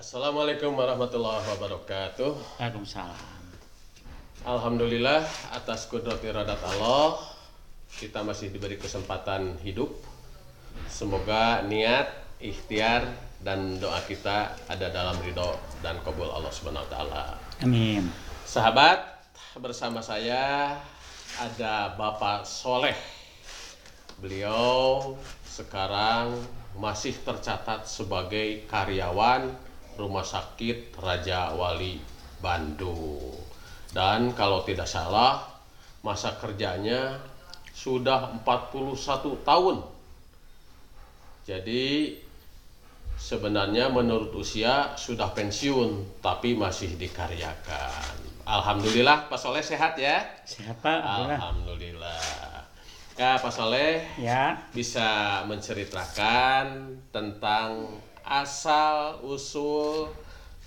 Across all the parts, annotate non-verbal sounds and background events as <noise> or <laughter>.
Assalamualaikum warahmatullahi wabarakatuh. Waalaikumsalam. Alhamdulillah atas kudrat iradat Allah kita masih diberi kesempatan hidup. Semoga niat, ikhtiar dan doa kita ada dalam ridho dan kabul Allah Subhanahu wa taala. Amin. Sahabat, bersama saya ada Bapak Soleh. Beliau sekarang masih tercatat sebagai karyawan Rumah Sakit Raja Wali Bandung. Dan kalau tidak salah, masa kerjanya sudah 41 tahun. Jadi sebenarnya menurut usia sudah pensiun tapi masih dikaryakan. Alhamdulillah Pak Soleh sehat ya? Sehat Pak. Alhamdulillah. Ya Pak Soleh Ya. bisa menceritakan tentang asal usul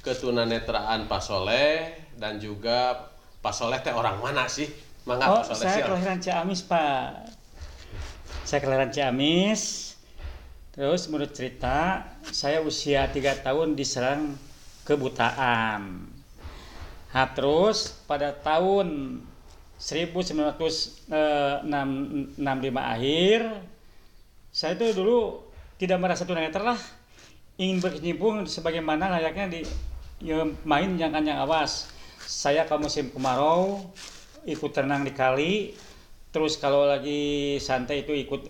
ketunanetraan Pak Soleh dan juga Pak Soleh teh orang mana sih? Mangga Oh, Pak Soleh saya kelahiran Ciamis Pak. Saya kelahiran Ciamis. Terus menurut cerita, saya usia 3 tahun diserang kebutaan. Nah, terus pada tahun 1965 akhir, saya itu dulu tidak merasa tunanetra lah, ingin berkecimpung sebagaimana layaknya di ya, main jangkanya awas. Saya kalau musim kemarau ikut renang di kali, terus kalau lagi santai itu ikut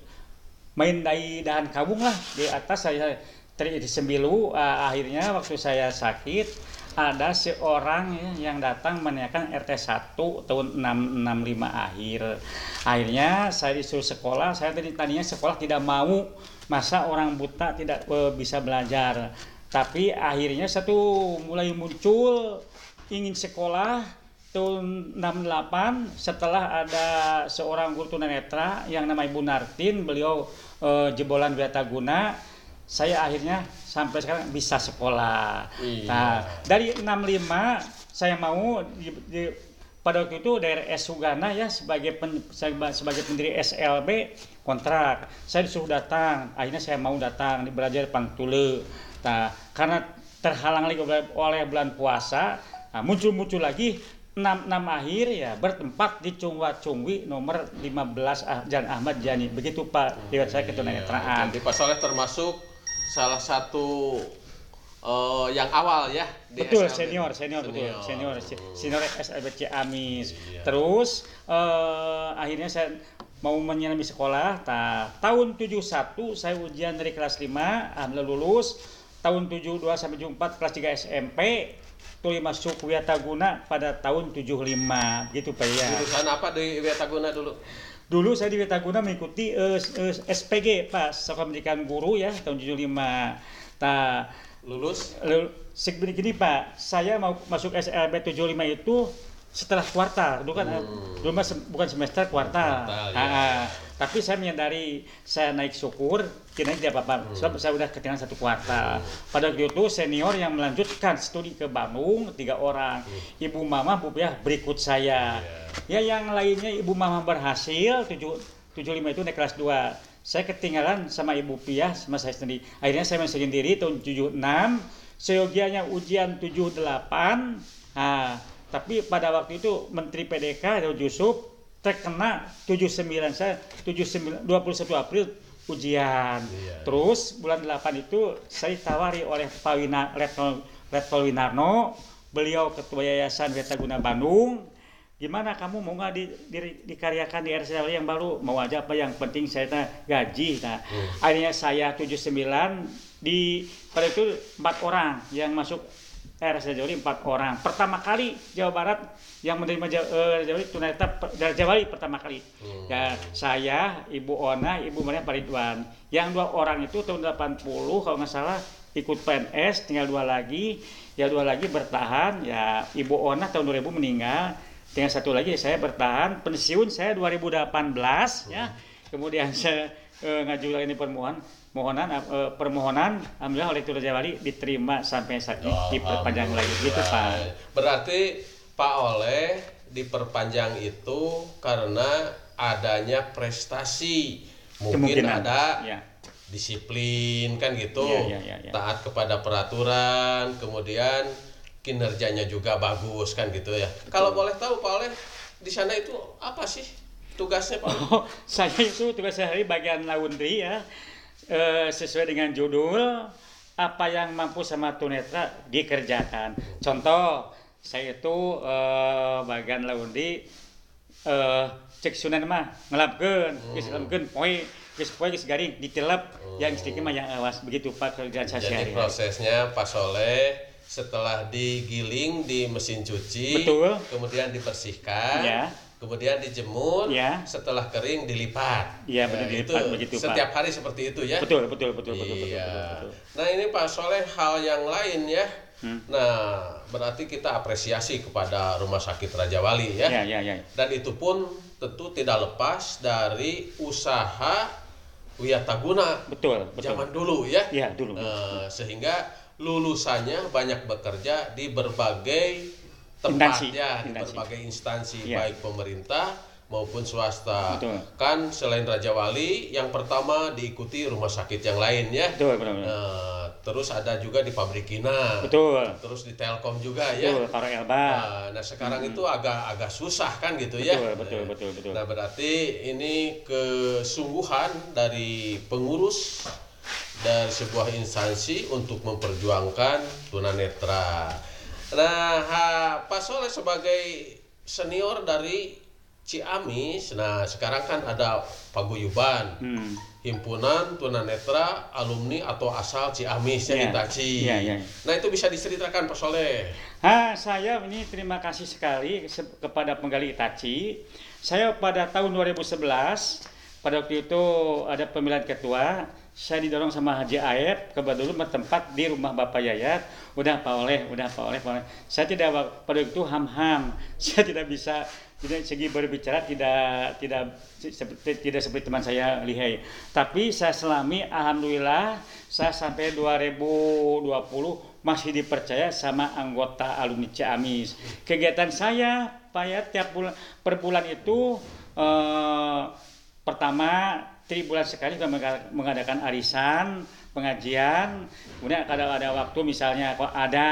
main dari dahan kabung lah. Di atas saya teri di sembilu Ah, akhirnya waktu saya sakit ada seorang ya, yang datang menanyakan RT 1 tahun 665 akhir. Akhirnya saya disuruh sekolah saya tadi tadinya sekolah tidak mau masa orang buta tidak eh, bisa belajar tapi akhirnya satu mulai muncul ingin sekolah tahun 68 setelah ada seorang guru tunanetra yang namanya Ibu Nartin beliau eh, jebolan Wiataguna saya akhirnya sampai sekarang bisa sekolah. Iya. Nah, dari 65 saya mau di, di- pada waktu itu daerah S Sugana ya sebagai pen, seba- sebagai pendiri SLB kontrak. Saya disuruh datang, akhirnya saya mau datang di belajar Pantule. Nah, karena terhalang lagi oleh, bulan puasa, nah, muncul-muncul lagi 6, 6 akhir ya bertempat di Cungwa Cungwi nomor 15 ah, Jan Ahmad Jani. Begitu Pak lewat saya ketunanetraan. Jadi Pak termasuk salah satu eh, yang awal ya di betul SLB. senior senior betul senior senior SLBC Amis Iya. terus eh, akhirnya saya mau menyelami sekolah ta, tahun 71 saya ujian dari kelas 5 alhamdulillah lulus tahun 72 sampai 74 kelas 3 SMP tuli masuk Wiataguna pada tahun 75 gitu Pak ya Jurusan apa di Wiataguna dulu? Dulu saya di Wiataguna mengikuti eh, eh, SPG Pak, Sekolah Pendidikan Guru ya tahun 75. Nah, Lulus? lalu segini gini Pak, saya mau masuk SLB 75 itu setelah kuartal, dulu kan dulu mah sem- bukan semester kuartal. Kuartal, ya. Ah. Tapi saya menyadari saya naik syukur, kira tidak apa-apa, sebab saya udah ketinggalan satu kuartal. Pada waktu itu senior yang melanjutkan studi ke Bandung tiga orang, ibu mama, bu ya berikut saya. Ya yang lainnya ibu mama berhasil 7 75 itu naik kelas 2. Saya ketinggalan sama ibu Piah sama saya sendiri. Akhirnya saya masuk sendiri tahun 76. Seyogianya ujian 78. Nah, tapi pada waktu itu Menteri PDK Daud Yusuf terkena 79 saya 79 21 April ujian. Iya. Terus bulan 8 itu saya ditawari oleh Pak Wina Letno Letno Winarno, beliau ketua Yayasan Wiataguna Bandung. Gimana kamu mau nggak di, di- dikaryakan di RSL yang baru? Mau aja apa yang penting saya tanya gaji. Nah, akhirnya saya 79 di pada itu empat orang yang masuk RSL Jawa empat orang. Pertama kali Jawa Barat yang menerima Jawa, eh, Jawa tunanetra per- dari Jawa Bali pertama kali. Ya, saya, Ibu Ona, Ibu Maria Paridwan. Yang dua orang itu tahun 80 kalau nggak salah ikut PNS, tinggal dua lagi. Ya dua lagi bertahan. Ya Ibu Ona tahun 2000 meninggal. Tinggal satu lagi saya bertahan. Pensiun saya 2018 ya. Kemudian <laughs> saya eh, ngajukan ini permohonan mohonan eh, permohonan alhamdulillah oleh Tur Jawa Bali diterima sampai saat ini diperpanjang lagi gitu Pak. Berarti Pak Oleh diperpanjang itu karena adanya prestasi. Mungkin Kemungkinan. ada Ya. disiplin kan gitu, Iya, iya, iya, iya. taat kepada peraturan, kemudian kinerjanya juga bagus kan gitu ya. Kalau boleh tahu Pak Oleh di sana itu apa sih tugasnya Pak? Oh, <laughs> saya itu tugas sehari bagian laundry ya. Eh, sesuai dengan judul apa yang mampu sama tunetra dikerjakan. Contoh, saya itu eh, bagian laundry eh cek sunan mah ngelapkeun, geus ngelapkeun poe, geus poe geus garing ditilep, yang sedikit mah yang awas begitu Pak kerjaan saya Jadi sehari. prosesnya Pak Soleh setelah digiling di mesin cuci, Betul. kemudian dibersihkan, Ya. kemudian dijemur, Ya. setelah kering dilipat. Iya, betul, Nah, dilipat, itu begitu, Pak. Setiap hari seperti itu ya. Betul, betul, betul, betul, betul, iya. betul, betul. Nah ini Pak Soleh hal yang lain ya. Hmm. Nah berarti kita apresiasi kepada Rumah Sakit Raja Wali ya. Ya, ya, ya. Dan itu pun tentu tidak lepas dari usaha Wiyataguna Betul, betul. zaman dulu ya. Ya, dulu. Eh, sehingga lulusannya banyak bekerja di berbagai tempat Instansi, ya, di berbagai instansi Ya. baik pemerintah maupun swasta. Betul. Kan selain Raja Wali, yang pertama diikuti rumah sakit yang lain ya. Betul, betul, betul. Eh, terus ada juga di Pabrikina. Betul. Terus di Telkom juga ya. Betul, Karo Elba. Nah, nah sekarang itu agak agak susah kan gitu ya. Betul, betul, betul, betul. Nah berarti ini kesungguhan dari pengurus dari sebuah instansi untuk memperjuangkan tunanetra. Nah ha- Pak Soleh sebagai senior dari Ciamis, nah sekarang kan ada paguyuban Hmm. himpunan tunanetra alumni atau asal Ciamis yang Iya, Itachi. iya, iya. Nah itu bisa diceritakan Pak Soleh. Ah, saya ini terima kasih sekali se- kepada penggali Itachi. Saya pada tahun 2011, pada waktu itu ada pemilihan ketua, saya didorong sama Haji Aep ke dulu bertempat di rumah Bapak Yayat. Udah Pak Oleh, udah Pak Oleh, Oleh. Saya tidak pada itu ham-ham. <laughs> Saya tidak bisa tidak segi berbicara tidak tidak se- seperti tidak seperti teman saya lihai. Tapi saya selami alhamdulillah saya sampai 2020 masih dipercaya sama anggota alumni Ciamis. Kegiatan saya Pak ya tiap bulan per bulan itu eh, pertama tiga bulan sekali kita menga- mengadakan arisan, pengajian, kemudian kalau ada waktu misalnya kalau ada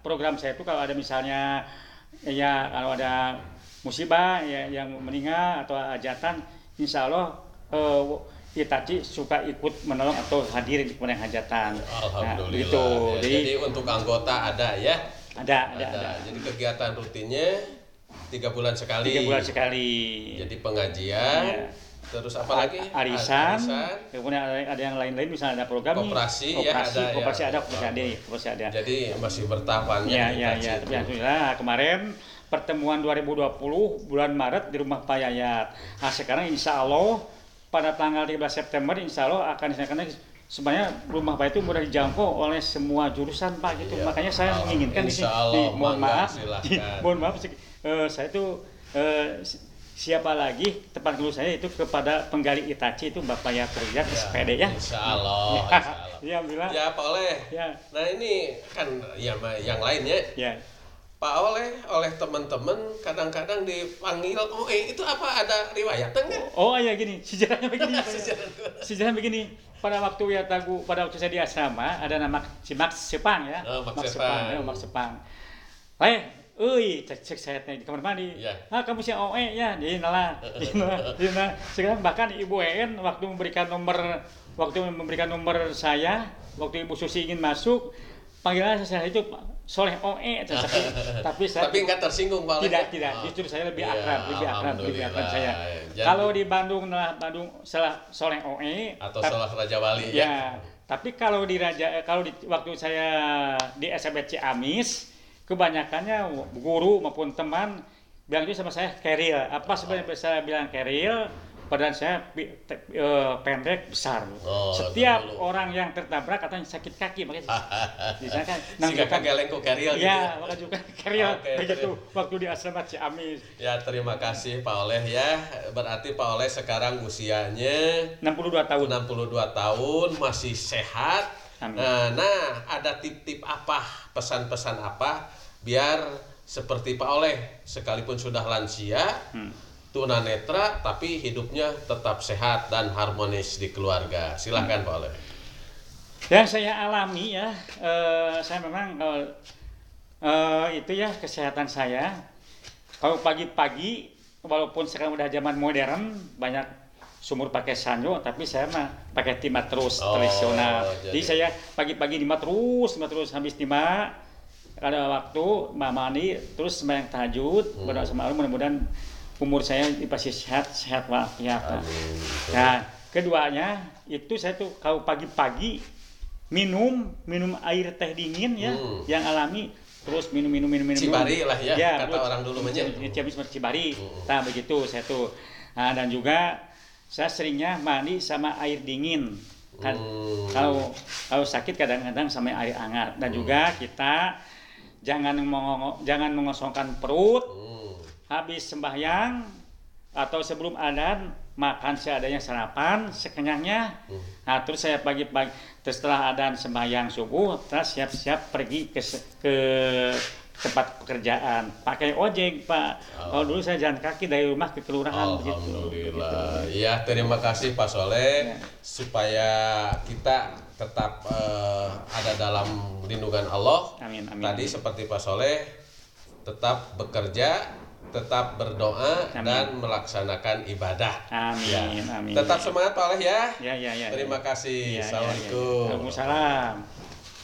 program saya itu kalau ada misalnya ya kalau ada musibah ya, yang meninggal atau hajatan, insya Allah eh, Itachi suka ikut menolong atau hadir di kemudian hajatan. Nah, Alhamdulillah. begitu. Ya, Jadi, jadi, untuk anggota ada ya. ada, ada, Ada. ada. Jadi kegiatan rutinnya tiga bulan sekali. Tiga bulan sekali. Jadi pengajian. Iya. Terus apa lagi? Arisan, Arisan. kemudian ada, ada yang lain-lain misalnya ada program nih. Koperasi, ya, koperasi, ada, ya. koperasi ada, koperasi ada, koperasi ada. Jadi masih bertahapan Ya, ya, ya. itu. Tapi alhamdulillah kemarin pertemuan 2020 bulan Maret di rumah Pak Yayat. Nah, sekarang insya Allah pada tanggal 13 September insya Allah akan diselenggarakan sebenarnya rumah Pak itu mudah dijangkau oleh semua jurusan Pak gitu. Iya. Makanya saya menginginkan di sini. <laughs> Mohon maaf, mohon maaf, eh, saya itu eh, siapa lagi tempat dulu saya itu kepada penggali Itachi itu Bapak ya kerja Ya, SPD ya. Insya Allah. Insya Allah. Ya, alhamdulillah. Ya Pak Oleh. Ya. Nah ini kan ya yang lainnya Ya. Pak Oleh oleh teman-teman kadang-kadang dipanggil oh eh, itu apa ada riwayat enggak? Oh ya gini, sejarahnya <laughs> begini. Pak. Sejarah. Sejarah begini. Pada waktu ya tagu, pada waktu saya di asrama ada nama si Max Sepang ya. Oh, Max Sepang. ya, Max Sepang. Eh, euy, cek cek saya teh di kamar mandi. Iya. Ah, kamu si OE ya, di nala, di. Sekarang bahkan Ibu En waktu memberikan nomor waktu memberikan nomor saya, waktu Ibu Susi ingin masuk, panggilan saya itu Soleh OE, tapi, tapi saya Tapi enggak tersinggung Pak tidak tidak Oh. justru saya lebih akrab lebih akrab lebih akrab saya. Jadi- kalau di Bandung nah Bandung salah soleh OE atau salah Raja Wali ya ya. tapi kalau di Raja kalau di waktu saya di SMBC Amis kebanyakannya guru maupun teman bilang itu sama saya keril apa sebenarnya saya bilang keril badan saya eh, pendek besar Oh, setiap dulu. orang yang tertabrak katanya sakit kaki makanya di sana kan Si kakak geleng kok carrier gitu. ya maka juga <laughs> keril Oke, begitu waktu di asrama Ciamis Ya terima kasih Pak Oleh ya. Berarti Pak Oleh sekarang usianya 62 tahun 62 tahun masih sehat. Amin. Nah, nah, ada tip-tip apa, pesan-pesan apa biar seperti Pak Oleh sekalipun sudah lansia Hmm. tunanetra tapi hidupnya tetap sehat dan harmonis di keluarga. Silahkan Pak Oleh. Yang saya alami ya, eh, saya memang kalau eh, itu ya kesehatan saya. Kalau pagi-pagi, walaupun sekarang udah zaman modern, banyak sumur pakai sanyo, tapi saya mah pakai timah terus Oh, tradisional. jadi- Jadi, saya pagi-pagi timah terus, timah terus habis timah ada waktu mama mandi terus sembahyang tahajud Hmm. berdoa sama Allah mudah-mudahan umur saya pasti sehat sehat walafiat. Amin. Nah, keduanya itu saya tuh kalau pagi-pagi minum minum air teh dingin ya Hmm. yang alami terus minum minum minum minum Cibari lah ya, kata terus- orang dulu mah, ya. Cibari Hmm. nah begitu saya tuh nah, dan juga saya seringnya mandi sama air dingin kan Hmm. kalau kalau sakit kadang-kadang sama air hangat dan juga kita jangan mengongo- jangan mengosongkan perut Hmm. habis sembahyang atau sebelum adzan makan seadanya sarapan sekenyangnya Hmm. nah terus saya pagi-pagi terus setelah adzan sembahyang subuh terus siap-siap pergi ke ke tempat pekerjaan pakai ojek pak Oh. kalau dulu saya jalan kaki dari rumah ke kelurahan begitu Alhamdulillah. Ya, terima kasih Pak Soleh Ya. supaya kita tetap eh, ada dalam lindungan Allah. amin amin Tadi seperti Pak Soleh tetap bekerja, tetap berdoa Amin. dan melaksanakan ibadah. amin Ya. amin Tetap semangat Pak Oleh ya. ya ya ya Terima kasih. Ya, ya, ya. Assalamualaikum. Waalaikumsalam